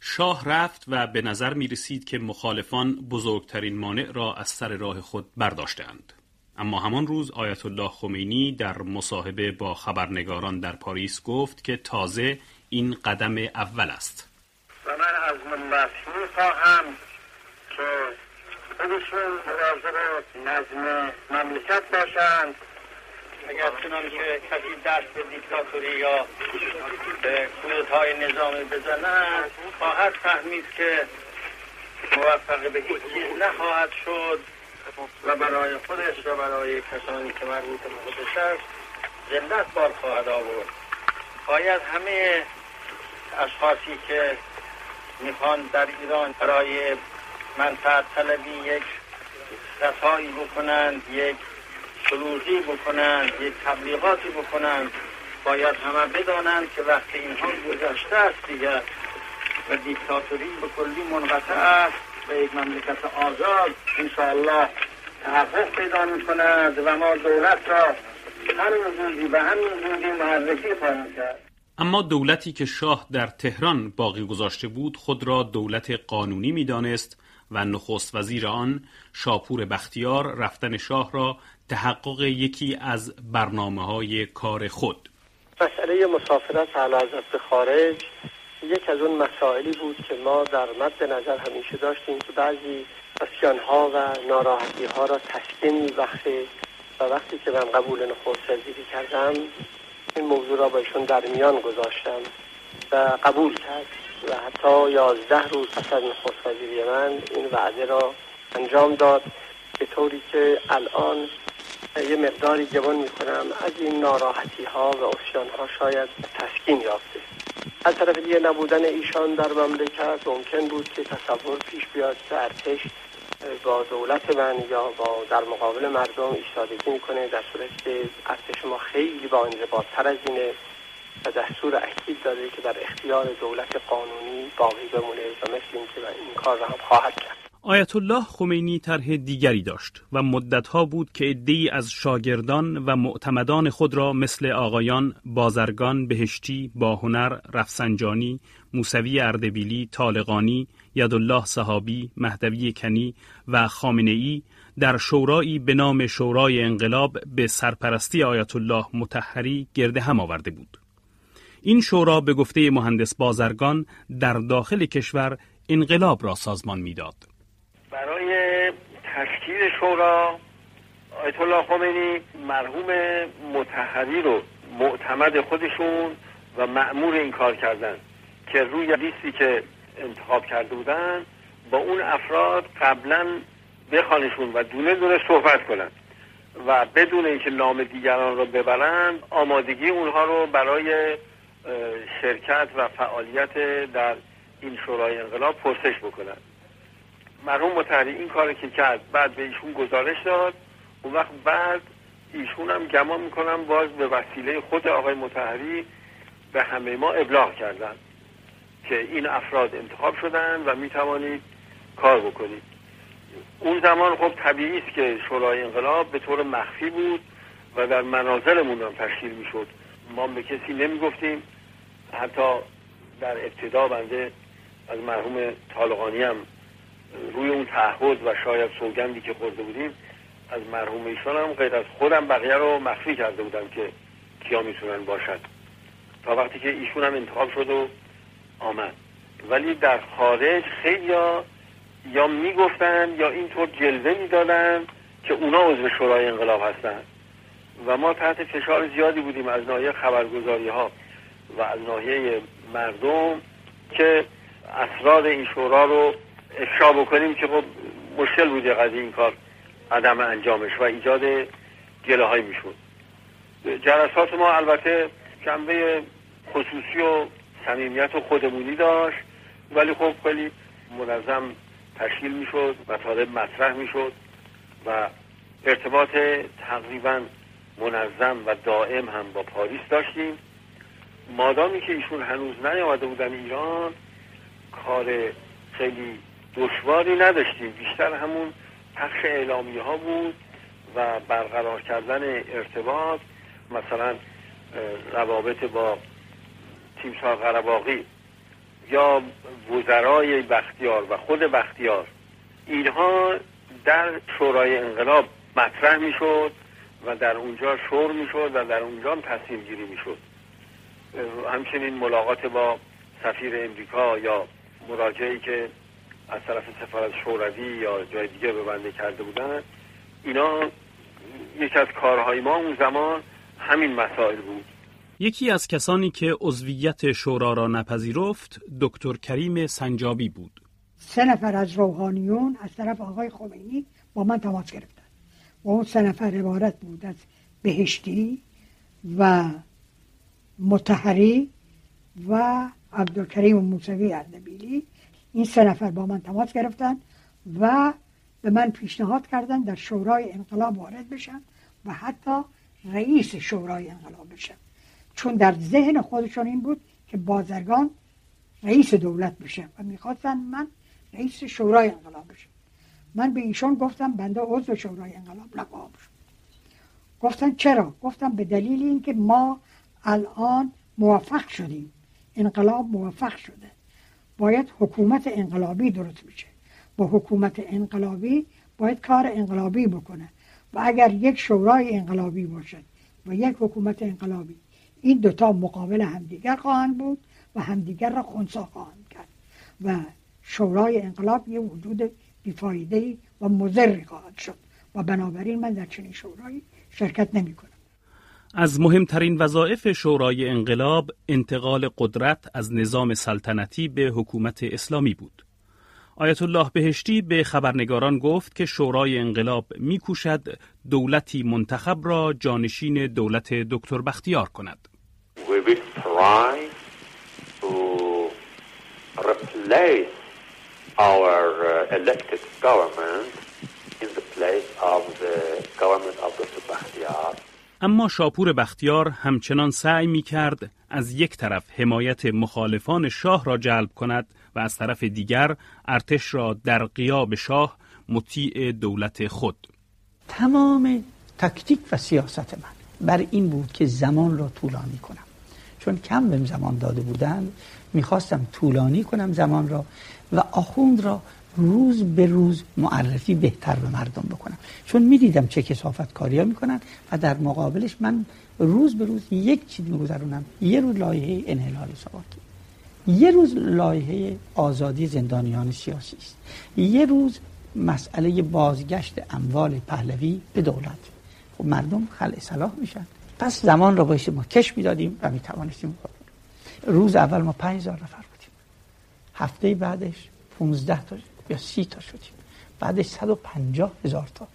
شاه رفت و به نظر می رسید که مخالفان بزرگترین مانع را از سر راه خود برداشتند. اما همان روز آیت الله خمینی در مصاحبه با خبرنگاران در پاریس گفت که تازه این قدم اول است. و من از ملت می‌خواهم که خودشون مواظب نظم مملکت باشند اگر چنان که کسی دست به دیکتاتوری یا به کودتای نظامی بزنند خواهد فهمید که موفق به هیچ چیز نخواهد شد و برای خودش و برای کسانی که مربوط به خودش است بار خواهد آورد. باید همه اشخاصی که می‌خوان در ایران برای منفعت طلبی یک رسایی بکنند یک شلوغی بکنند یک تبلیغاتی بکنند باید همه بدانند که وقتی اینها گذشته است دیگر و دیکتاتوری به کلی منقطع است و یک مملکت آزاد انشاءالله تحقق پیدا می کند و ما دولت را هر زودی به همین زودی معرفی خواهیم کرد. اما دولتی که شاه در تهران باقی گذاشته بود خود را دولت قانونی می‌دانست و نخست وزیر آن شاپور بختیار رفتن شاه را تحقق یکی از برنامه های کار خود. مسئله مسافرت اعلی به خارج یک از اون مسائلی بود که ما در مد نظر همیشه داشتیم که بعضی ها و ناراحتی ها را تسکین میبخشه و وقتی که من قبول نخست کردم این موضوع را با ایشون در میان گذاشتم و قبول کرد و حتی یازده روز پس از نخست من این وعده را انجام داد به طوری که الان یه مقداری گمان می‌کنم. از این ناراحتی ها و اسیان ها شاید تسکین یافته. از طرف دیگه نبودن ایشان در مملکت ممکن بود که تصور پیش بیاد که ارتش با دولت من یا با در مقابل مردم ایستادگی می‌کنه در صورتی که ارتش ما خیلی با انضباطتر از اینه و دستور اکید داده که در اختیار دولت قانونی باقی بمونه و مثل اینکه این کار را هم خواهد کرد. آیت الله خمینی طرح دیگری داشت و مدتها بود که عدهای از شاگردان و معتمدان خود را مثل آقایان بازرگان بهشتی باهنر رفسنجانی موسوی اردبیلی طالقانی یدالله صحابی مهدوی کنی و خامنه ای در شورایی به نام شورای انقلاب به سرپرستی آیت الله متحری گرده هم آورده بود این شورا به گفته مهندس بازرگان در داخل کشور انقلاب را سازمان می‌داد. برای تشکیل شورا آیت الله خمینی مرحوم متحری رو معتمد خودشون و معمور این کار کردن که روی لیستی که انتخاب کرده بودن با اون افراد قبلا بخوانشون و دونه دونه صحبت کنن و بدون اینکه نام دیگران رو ببرند آمادگی اونها رو برای شرکت و فعالیت در این شورای انقلاب پرسش بکنن. مرحوم متحری این کار که کرد بعد به ایشون گزارش داد. اون وقت بعد ایشون هم گمان می‌کنم باز به وسیله خود آقای متحری به همه ما ابلاغ کردن که این افراد انتخاب شدن و می‌توانید کار بکنید. اون زمان خب طبیعی است که شورای انقلاب به طور مخفی بود و در منازلمون هم تشکیل می‌شد. ما به کسی نمی‌گفتیم. حتی در ابتدا بنده از مرحوم طالقانی هم روی اون تعهد و شاید سوگندی که خورده بودیم از مرحوم ایشان هم غیر از خودم بقیه رو مخفی کرده بودم که کیا می‌تونن باشد تا وقتی که ایشون هم انتخاب شد و آمد. ولی در خارج خیلی یا, یا می‌گفتن یا اینطور جلوه می‌دادن که اونا عضو شورای انقلاب هستن. و ما تحت فشار زیادی بودیم از ناحیه خبرگزاری ها و از ناحیه مردم که اسرار این شورا رو افشا بکنیم که خب مشکل بوده قضیه این کار عدم انجامش و ایجاد گله می‌شود جلسات ما البته جنبه خصوصی و صمیمیت و خودمونی داشت ولی خب خیلی منظم تشکیل می‌شد مطالب مطرح می‌شد و ارتباط تقریبا منظم و دائم هم با پاریس داشتیم. مادامی که ایشون هنوز نیامده بودن ایران کار خیلی دشواری نداشتیم. بیشتر همون پخش اعلامی ها بود و برقرار کردن ارتباط مثلا روابط با تیمسار قرباقی یا وزرای بختیار و خود بختیار. اینها در شورای انقلاب مطرح می‌شد و در اونجا شور می‌شد و در اونجا تصمیم گیری می‌شد. همچنین ملاقات با سفیر امریکا یا مراجعی که از طرف سفارت شوروی یا جای دیگه به بنده کرده بودن اینا یکی از کارهای ما اون زمان همین مسائل بود. یکی از کسانی که عضویت شورا را نپذیرفت دکتر کریم سنجابی بود. سه نفر از روحانیون از طرف آقای خمینی با من تماس گرفتن. و اون سه نفر عبارت بود از بهشتی و متحری و عبدالکریم موسوی اردبیلی. این سه نفر با من تماس گرفتن و به من پیشنهاد کردن در شورای انقلاب وارد بشم و حتی رئیس شورای انقلاب بشم. چون در ذهن خودشون این بود که بازرگان رئیس دولت بشه و می‌خواستن من رئیس شورای انقلاب بشم. من به ایشون گفتم بنده عضو شورای انقلاب نخواهم شد. گفتن چرا؟ گفتم به دلیل اینکه ما الان موفق شدیم. انقلاب موفق شده. باید حکومت انقلابی درست بشه. با حکومت انقلابی باید کار انقلابی بکنه. و اگر یک شورای انقلابی باشد و یک حکومت انقلابی این دوتا مقابل همدیگر خواهند بود و همدیگر را خونسا خواهند کرد. و شورای انقلاب یه وجود بیفایده و مضر خواهد شد. و بنابراین من در چنین شورایی شرکت نمی کنم. از مهمترین وظایف شورای انقلاب انتقال قدرت از نظام سلطنتی به حکومت اسلامی بود. آیت الله بهشتی به خبرنگاران گفت که شورای انقلاب میکوشد دولتی منتخب را جانشین دولت دکتر بختیار کند. اما شاپور بختیار همچنان سعی می کرد از یک طرف حمایت مخالفان شاه را جلب کند و از طرف دیگر ارتش را در قیاب شاه مطیع دولت خود. تمام تکتیک و سیاست من بر این بود که زمان را طولانی کنم. چون کم بهم زمان داده بودند می‌خواستم طولانی کنم زمان را و آخوند را روز به روز معرفی بهتر به مردم بکنم. چون می‌دیدم چه کسافت کاری ها می‌کنن و در مقابلش من روز به روز یک چیز میگذرونم. یه روز لایحه انحلال سواکی یه روز لایحه آزادی زندانیان سیاسی است. یه روز مسئله بازگشت اموال پهلوی به دولت. خب مردم خلع صلاح میشن. پس زمان را باید ما کش می‌دادیم و می‌توانستیم روز اول ما 5000 نفر بودیم. هفته بعدش 15 تا یا 30 تا شدیم. بعدش 150 هزار تا.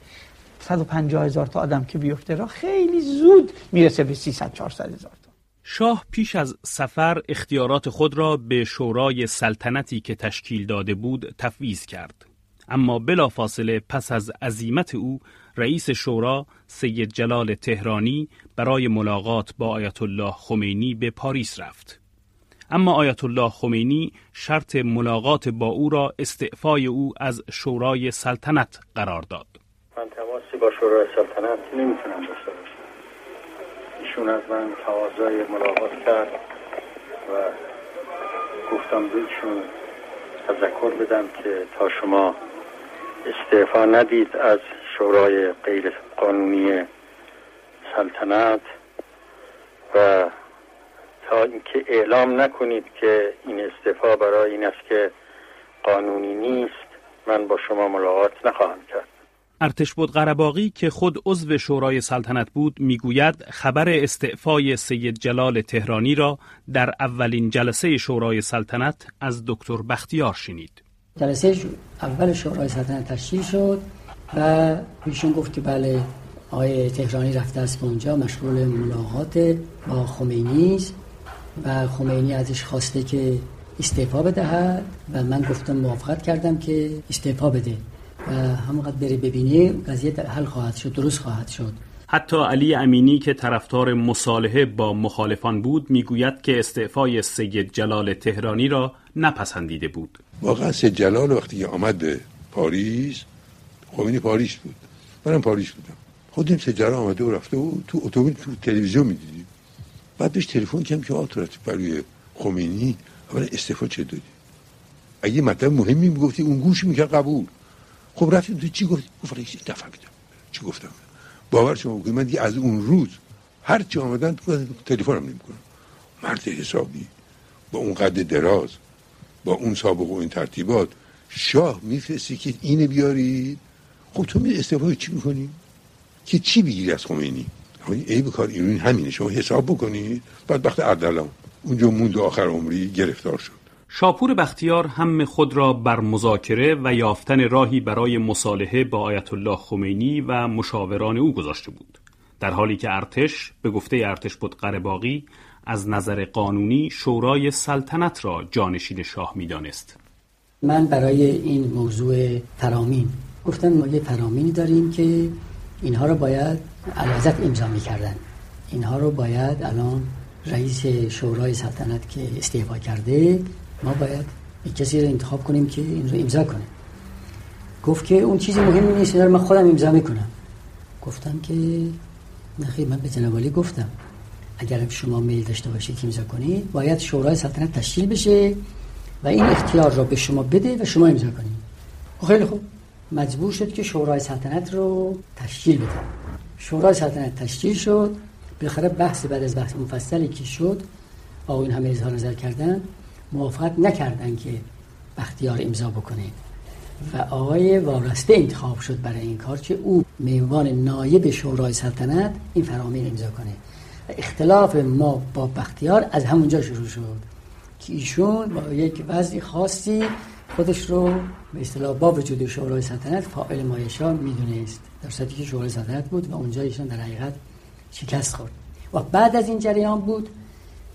150 هزار تا آدم که بیفته را خیلی زود می‌رسه به 300 400 هزار تا. شاه پیش از سفر اختیارات خود را به شورای سلطنتی که تشکیل داده بود تفویض کرد. اما بلافاصله پس از عزیمت او رئیس شورا سید جلال تهرانی برای ملاقات با آیت الله خمینی به پاریس رفت. اما آیت الله خمینی شرط ملاقات با او را استعفای او از شورای سلطنت قرار داد. من تماسی با شورای سلطنت نمی‌تونم داشته ایشون از من تقاضای ملاقات کرد و گفتم بهشون تذکر بدم که تا شما استعفا ندید از شورای غیر قانونی سلطنت و تا اینکه اعلام نکنید که این استعفا برای این است که قانونی نیست من با شما ملاقات نخواهم کرد. ارتش بود قرباقی که خود عضو شورای سلطنت بود می‌گوید خبر استعفای سید جلال تهرانی را در اولین جلسه شورای سلطنت از دکتر بختیار شنید. جلسه اول شورای سلطنت تشکیل شد و ایشون گفت که بله آقای تهرانی رفته است به اونجا مشغول ملاقات با خمینی و خمینی ازش خواسته که استعفا بدهد و من گفتم موافقت کردم که استعفا بده و همونقدر بره ببینه قضیه حل خواهد شد درست خواهد شد. حتی علی امینی که طرفدار مصالحه با مخالفان بود می‌گوید که استعفای سید جلال تهرانی را نپسندیده بود. واقعا سید جلال وقتی که آمد به پاریس خمینی پاریس بود. منم پاریس بودم. خودم سید جلال آمده و رفته و تو اتومبیل تو تلویزیون می‌دیدیم. بعد بهش تلفن کردم که آتورت برای خمینی؟ اولا استعفا چه دادی؟ اگه مطلب مهمی می‌گفتی اون گوش می‌کرد قبول. خب رفتیم تو چی گفتی؟ گفت رئیس نفهمیدم چی گفتم؟ باور شما بکنید من از اون روز هر چی آمدن تلفنم نمی‌کنم. مرد حسابی با اون قد دراز با اون سابقه و این ترتیبات شاه میفرستی که اینه بیارید. خب تو می استعفا چی می‌کنی؟ که چی بگیری از خمینی؟ ای به کار ایرانی همینه. شما حساب بکنید بعد وقت اردلان. اونجا موند آخر عمری گرفتار شد. شاپور بختیار هم خود را بر مذاکره و یافتن راهی برای مصالحه با آیت الله خمینی و مشاوران او گذاشته بود. در حالی که ارتش به گفته ارتش بود قرباقی از نظر قانونی شورای سلطنت را جانشین شاه می‌دانست. من برای این موضوع فرامین گفتم ما یه فرامینی داریم که اینها رو باید علازت امضا می‌کردن. اینها رو باید الان رئیس شورای سلطنت که استعفا کرده ما باید کسی رو انتخاب کنیم که این رو امضا کنه. گفت که اون چیزی مهمی نیست رو من خودم امضا می‌کنم. گفتم که نخی من به جناب گفتم. اگر شما میل داشته باشید که امضا کنید باید شورای سلطنت تشکیل بشه و این اختیار را به شما بده و شما امضا کنید. خب خیلی خوب. مجبور شد که شورای سلطنت رو تشکیل بده. شورای سلطنت تشکیل شد. بالاخره بحث بعد از بحث مفصلی که شد این همه اظهار نظر کردن موافقت نکردن که بختیار امضا بکنه. و آقای وارسته انتخاب شد برای این کار که او میوان نایب شورای سلطنت این فرامین امضا کنه. و اختلاف ما با بختیار از همونجا شروع شد که ایشون با یک وضعی خاصی خودش رو به اصطلاح با وجود شورای سلطنت فاعل مایشا می‌دونست. در صورتی که شورای سلطنت بود و اونجا ایشون در حقیقت شکست خورد. و بعد از این جریان بود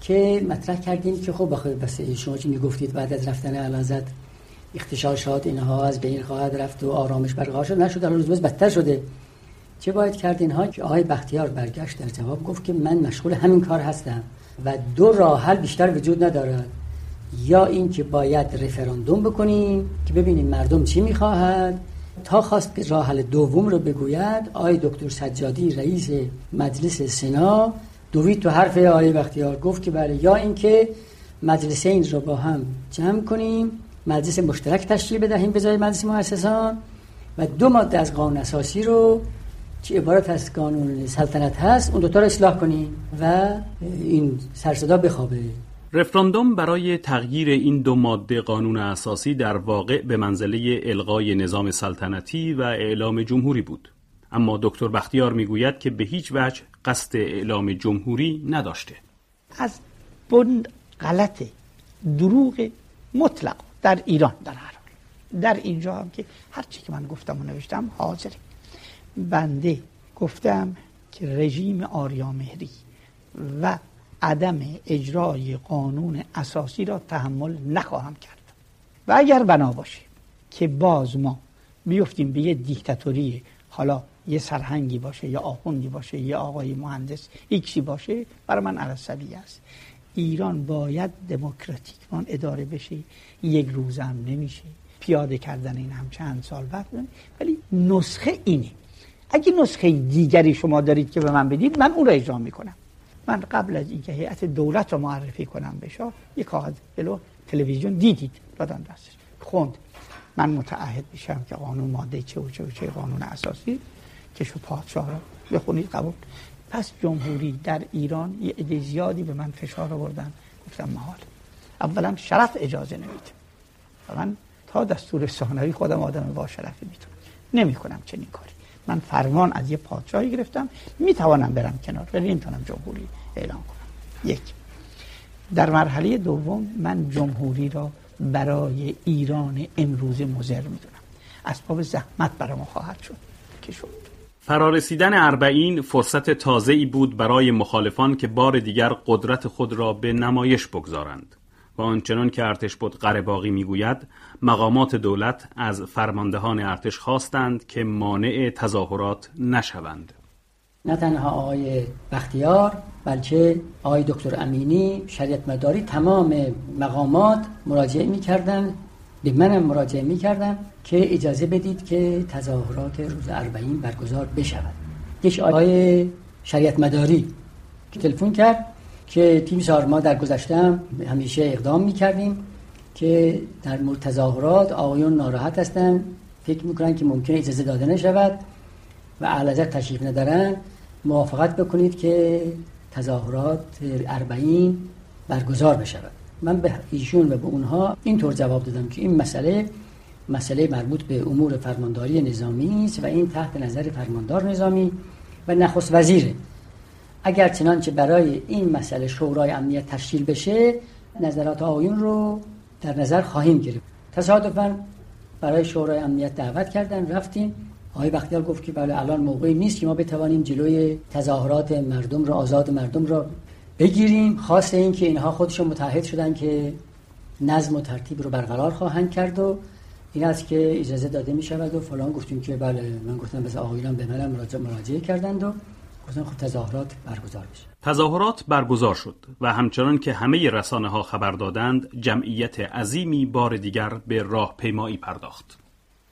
که مطرح کردیم که خب بخیر بس شما چی می‌گفتید بعد از رفتن علازت اختشاشات اینها از بین خواهد رفت و آرامش برقرار شد. نشد الان روز بدتر شده. چه باید کرد اینها که آقای بختیار برگشت در جواب گفت که من مشغول همین کار هستم و دو راه حل بیشتر وجود ندارد. یا این که باید رفراندوم بکنیم که ببینیم مردم چی می‌خواهد. تا خواست که راه حل دوم رو بگوید آقای دکتر سجادی رئیس مجلس سنا دوید تو حرف آقای بختیار گفت که بله یا اینکه مجلسین رو با هم جمع کنیم مجلس مشترک تشکیل بدهیم به جای مجلس مؤسسان و دو ماده از قانون اساسی رو که عبارت از قانون سلطنت هست اون دوتا رو اصلاح کنیم و این سرصدا بخوابه. رفراندوم برای تغییر این دو ماده قانون اساسی در واقع به منزله الغای نظام سلطنتی و اعلام جمهوری بود. اما دکتر بختیار می‌گوید که به هیچ وجه قصد اعلام جمهوری نداشته. از بند غلط دروغ مطلق در ایران در هر حال. در اینجا هم که هرچی که من گفتم و نوشتم حاضره. بنده گفتم که رژیم آریامهری و عدم اجرای قانون اساسی را تحمل نخواهم کرد. و اگر بنا باشه که باز ما بیفتیم به یه دیکتاتوری حالا یه سرهنگی باشه یا آخوندی باشه یا آقای مهندس ایکسی باشه برای من عرصبی است. ایران باید دموکراتیکمان اداره بشه یک روز هم نمیشه. پیاده کردن این هم چند سال وقت ولی نسخه اینه. اگه نسخه دیگری شما دارید که به من بدید من اون رو اجرا می‌کنم. من قبل از اینکه هیئت دولت رو معرفی کنم به شاه یک کاغذ بلو تلویزیون دیدید. دادن دستش خوند. من متعهد میشم که قانون ماده چه و چه و چه قانون اساسی که شو پادشاه را بخونید قبول. پس جمهوری در ایران یه عده زیادی به من فشار آوردن. گفتم محال اولا شرف اجازه نمیده. و من تا دستور ثانوی خودم آدم با شرفی می‌تونم. نمی کنم چنین کاری. من فرمان از یه پادشاهی گرفتم می‌توانم برم کنار. ولی نمی‌تونم جمهوری اعلام کنم. یک. در مرحله دوم من جمهوری را برای ایران امروز مزر می‌دونم. اسباب زحمت برای ما خواهد شد. که شد. فرارسیدن اربعین فرصت تازه ای بود برای مخالفان که بار دیگر قدرت خود را به نمایش بگذارند. آنچنان که ارتش بود قرباقی می‌گوید مقامات دولت از فرماندهان ارتش خواستند که مانع تظاهرات نشوند. نه تنها آقای بختیار بلکه آقای دکتر امینی شریعت مداری تمام مقامات مراجعه می‌کردن به منم مراجعه می‌کردن که اجازه بدید که تظاهرات روز اربعین برگزار بشود. یک آقای شریعت مداری که تلفن کرد. که تیم سار ما در گذشته همیشه اقدام می‌کردیم که در مورد تظاهرات آقایون ناراحت هستن فکر می‌کنن که ممکنه اجازه داده نشود و اعلازت تشریف ندارن. موافقت بکنید که تظاهرات اربعین برگزار بشود. من به ایشون و به اونها اینطور جواب دادم که این مسئله مسئله مربوط به امور فرمانداری نظامی است و این تحت نظر فرماندار نظامی و نخست وزیره اگر چنانچه برای این مسئله شورای امنیت تشکیل بشه نظرات آقایون رو در نظر خواهیم گرفت. تصادفا برای شورای امنیت دعوت کردن رفتیم. آقای بختیار گفت که بله الان موقعی نیست که ما بتوانیم جلوی تظاهرات مردم را آزاد مردم را بگیریم. خاص این که اینها خودشون متحد شدن که نظم و ترتیب رو برقرار خواهند کرد و این است که اجازه داده می شود و فلان. گفتیم که بله من گفتم بس آقایان به منم مراجعه کردند و گفتن خب تظاهرات برگزار بشه تظاهرات برگزار شد و همچنان که همه رسانه ها خبر دادند جمعیت عظیمی بار دیگر به راه پیمایی پرداخت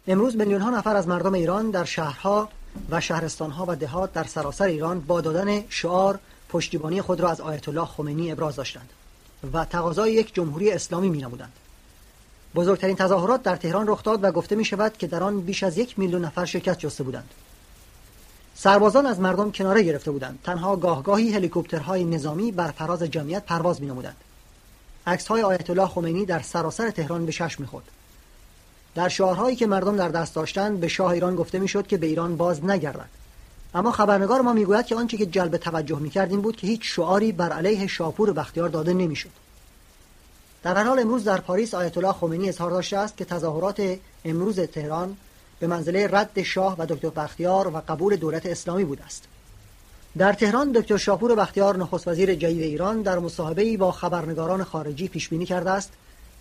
امروز میلیون ها نفر از مردم ایران در شهرها و شهرستانها و دهات در سراسر ایران با دادن شعار پشتیبانی خود را از آیت الله خمینی ابراز داشتند و تقاضای یک جمهوری اسلامی می نمودند. بزرگترین تظاهرات در تهران رخ داد و گفته می شود که در آن بیش از یک میلیون نفر شرکت جسته بودند. سربازان از مردم کناره گرفته بودند. تنها گاهگاهی هلیکوپترهای نظامی بر فراز جمعیت پرواز می نمودند. عکس های آیت الله خمینی در سراسر تهران به چشم می‌خورد. در شعارهایی که مردم در دست داشتند به شاه ایران گفته می‌شد که به ایران باز نگردد. اما خبرنگار ما می‌گوید که آنچه که جلب توجه می‌کرد این بود که هیچ شعاری بر علیه شاپور بختیار داده نمی‌شد در هر حال امروز در پاریس آیت الله خمینی اظهار داشته است که تظاهرات امروز تهران به منزله رد شاه و دکتر بختیار و قبول دولت اسلامی بوده است. در تهران دکتر شاپور بختیار نخست وزیر جدید ایران در مصاحبه‌ای با خبرنگاران خارجی پیش بینی کرده است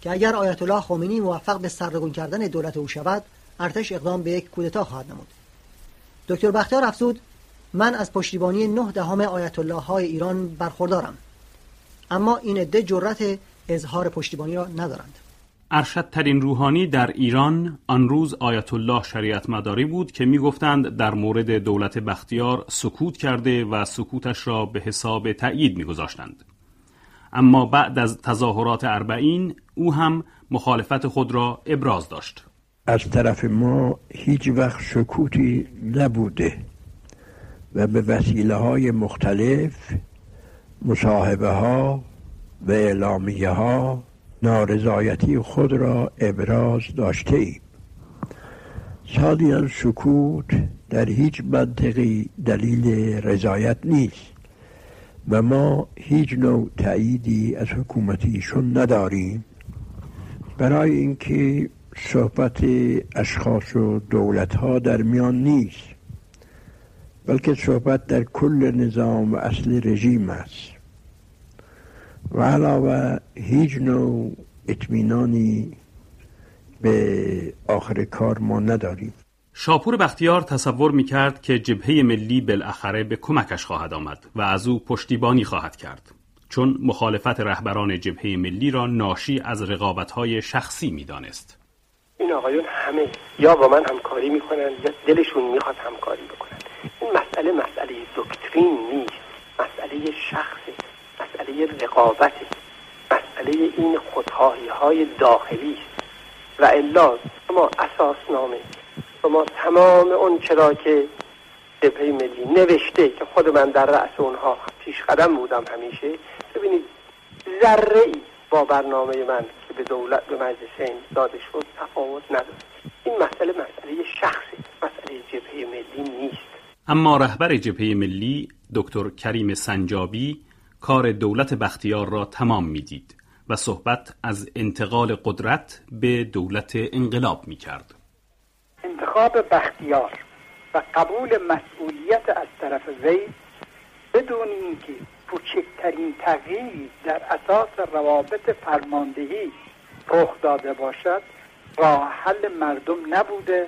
که اگر آیت الله خمینی موفق به سرنگون کردن دولت او شود ارتش اقدام به یک کودتا خواهد نمود. دکتر بختیار افزود من از پشتیبانی نه دهم آیت الله های ایران برخوردارم اما این عده جرأت اظهار پشتیبانی را ندارند. ارشدترین روحانی در ایران آن روز آیت الله شریعت مداری بود که می‌گفتند در مورد دولت بختیار سکوت کرده و سکوتش را به حساب تأیید میگذاشتند. اما بعد از تظاهرات اربعین او هم مخالفت خود را ابراز داشت. از طرف ما هیچ وقت سکوتی نبوده و به وسیله های مختلف مصاحبه ها و اعلامیه ها نارضایتی خود را ابراز داشته ایم سالیان سکوت در هیچ منطقی دلیل رضایت نیست و ما هیچ نوع تأییدی از حکومت ایشون نداریم. برای اینکه صحبت اشخاص و دولت ها در میان نیست بلکه صحبت در کل نظام و اصل رژیم است. و علاوه هیچ نوع اطمینانی به آخر کار ما نداریم. شاپور بختیار تصور می کرد که جبهه ملی بالاخره به کمکش خواهد آمد و از او پشتیبانی خواهد کرد چون مخالفت رهبران جبهه ملی را ناشی از رقابت‌های شخصی می‌دانست. این آقایون همه یا با من همکاری می‌کنن یا دلشون می‌خواد همکاری بکنن. این مسئله مسئله دکترین نیست مسئله شخص مسئله رقابت مسئله این خودخواهی های داخلی است. و الا شما اساسنامه شما تمام اون چرا که جبهه ملی نوشته که خود من در رأس اونها پیش قدم بودم همیشه ببینید ذره ای با برنامه من که به دولت به مجلس داده شد تفاوت نداره این مسئله مسئله شخصی مسئله جبهه ملی نیست. اما رهبر جبهه ملی دکتر کریم سنجابی کار دولت بختیار را تمام می‌دید و صحبت از انتقال قدرت به دولت انقلاب می کرد. انتخاب بختیار و قبول مسئولیت از طرف وی بدون اینکه کوچکترین تغییری در اساس روابط فرماندهی رخ داده باشد راه حل مردم نبوده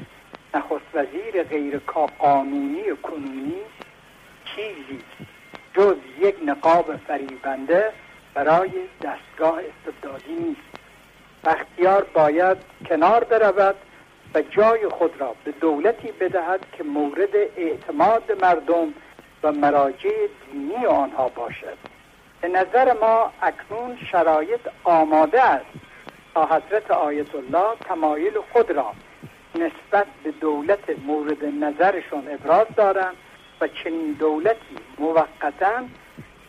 نخست وزیر غیر قانونی کنونی چیزی جز یک نقاب فریبنده برای دستگاه استبدادی نیست. بختیار باید کنار برود و جای خود را به دولتی بدهد که مورد اعتماد مردم و مراجع دینی آنها باشد. به نظر ما اکنون شرایط آماده است تا حضرت آیت الله تمایل خود را نسبت به دولت مورد نظرشون ابراز دارند و چنین دولتی موقتا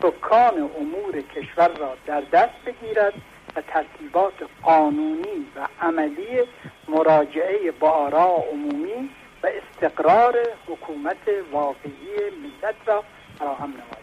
سکان امور کشور را در دست بگیرد و ترتیبات قانونی و عملی مراجعه با آراء عمومی و استقرار حکومت واقعی ملت را فراهم نماید.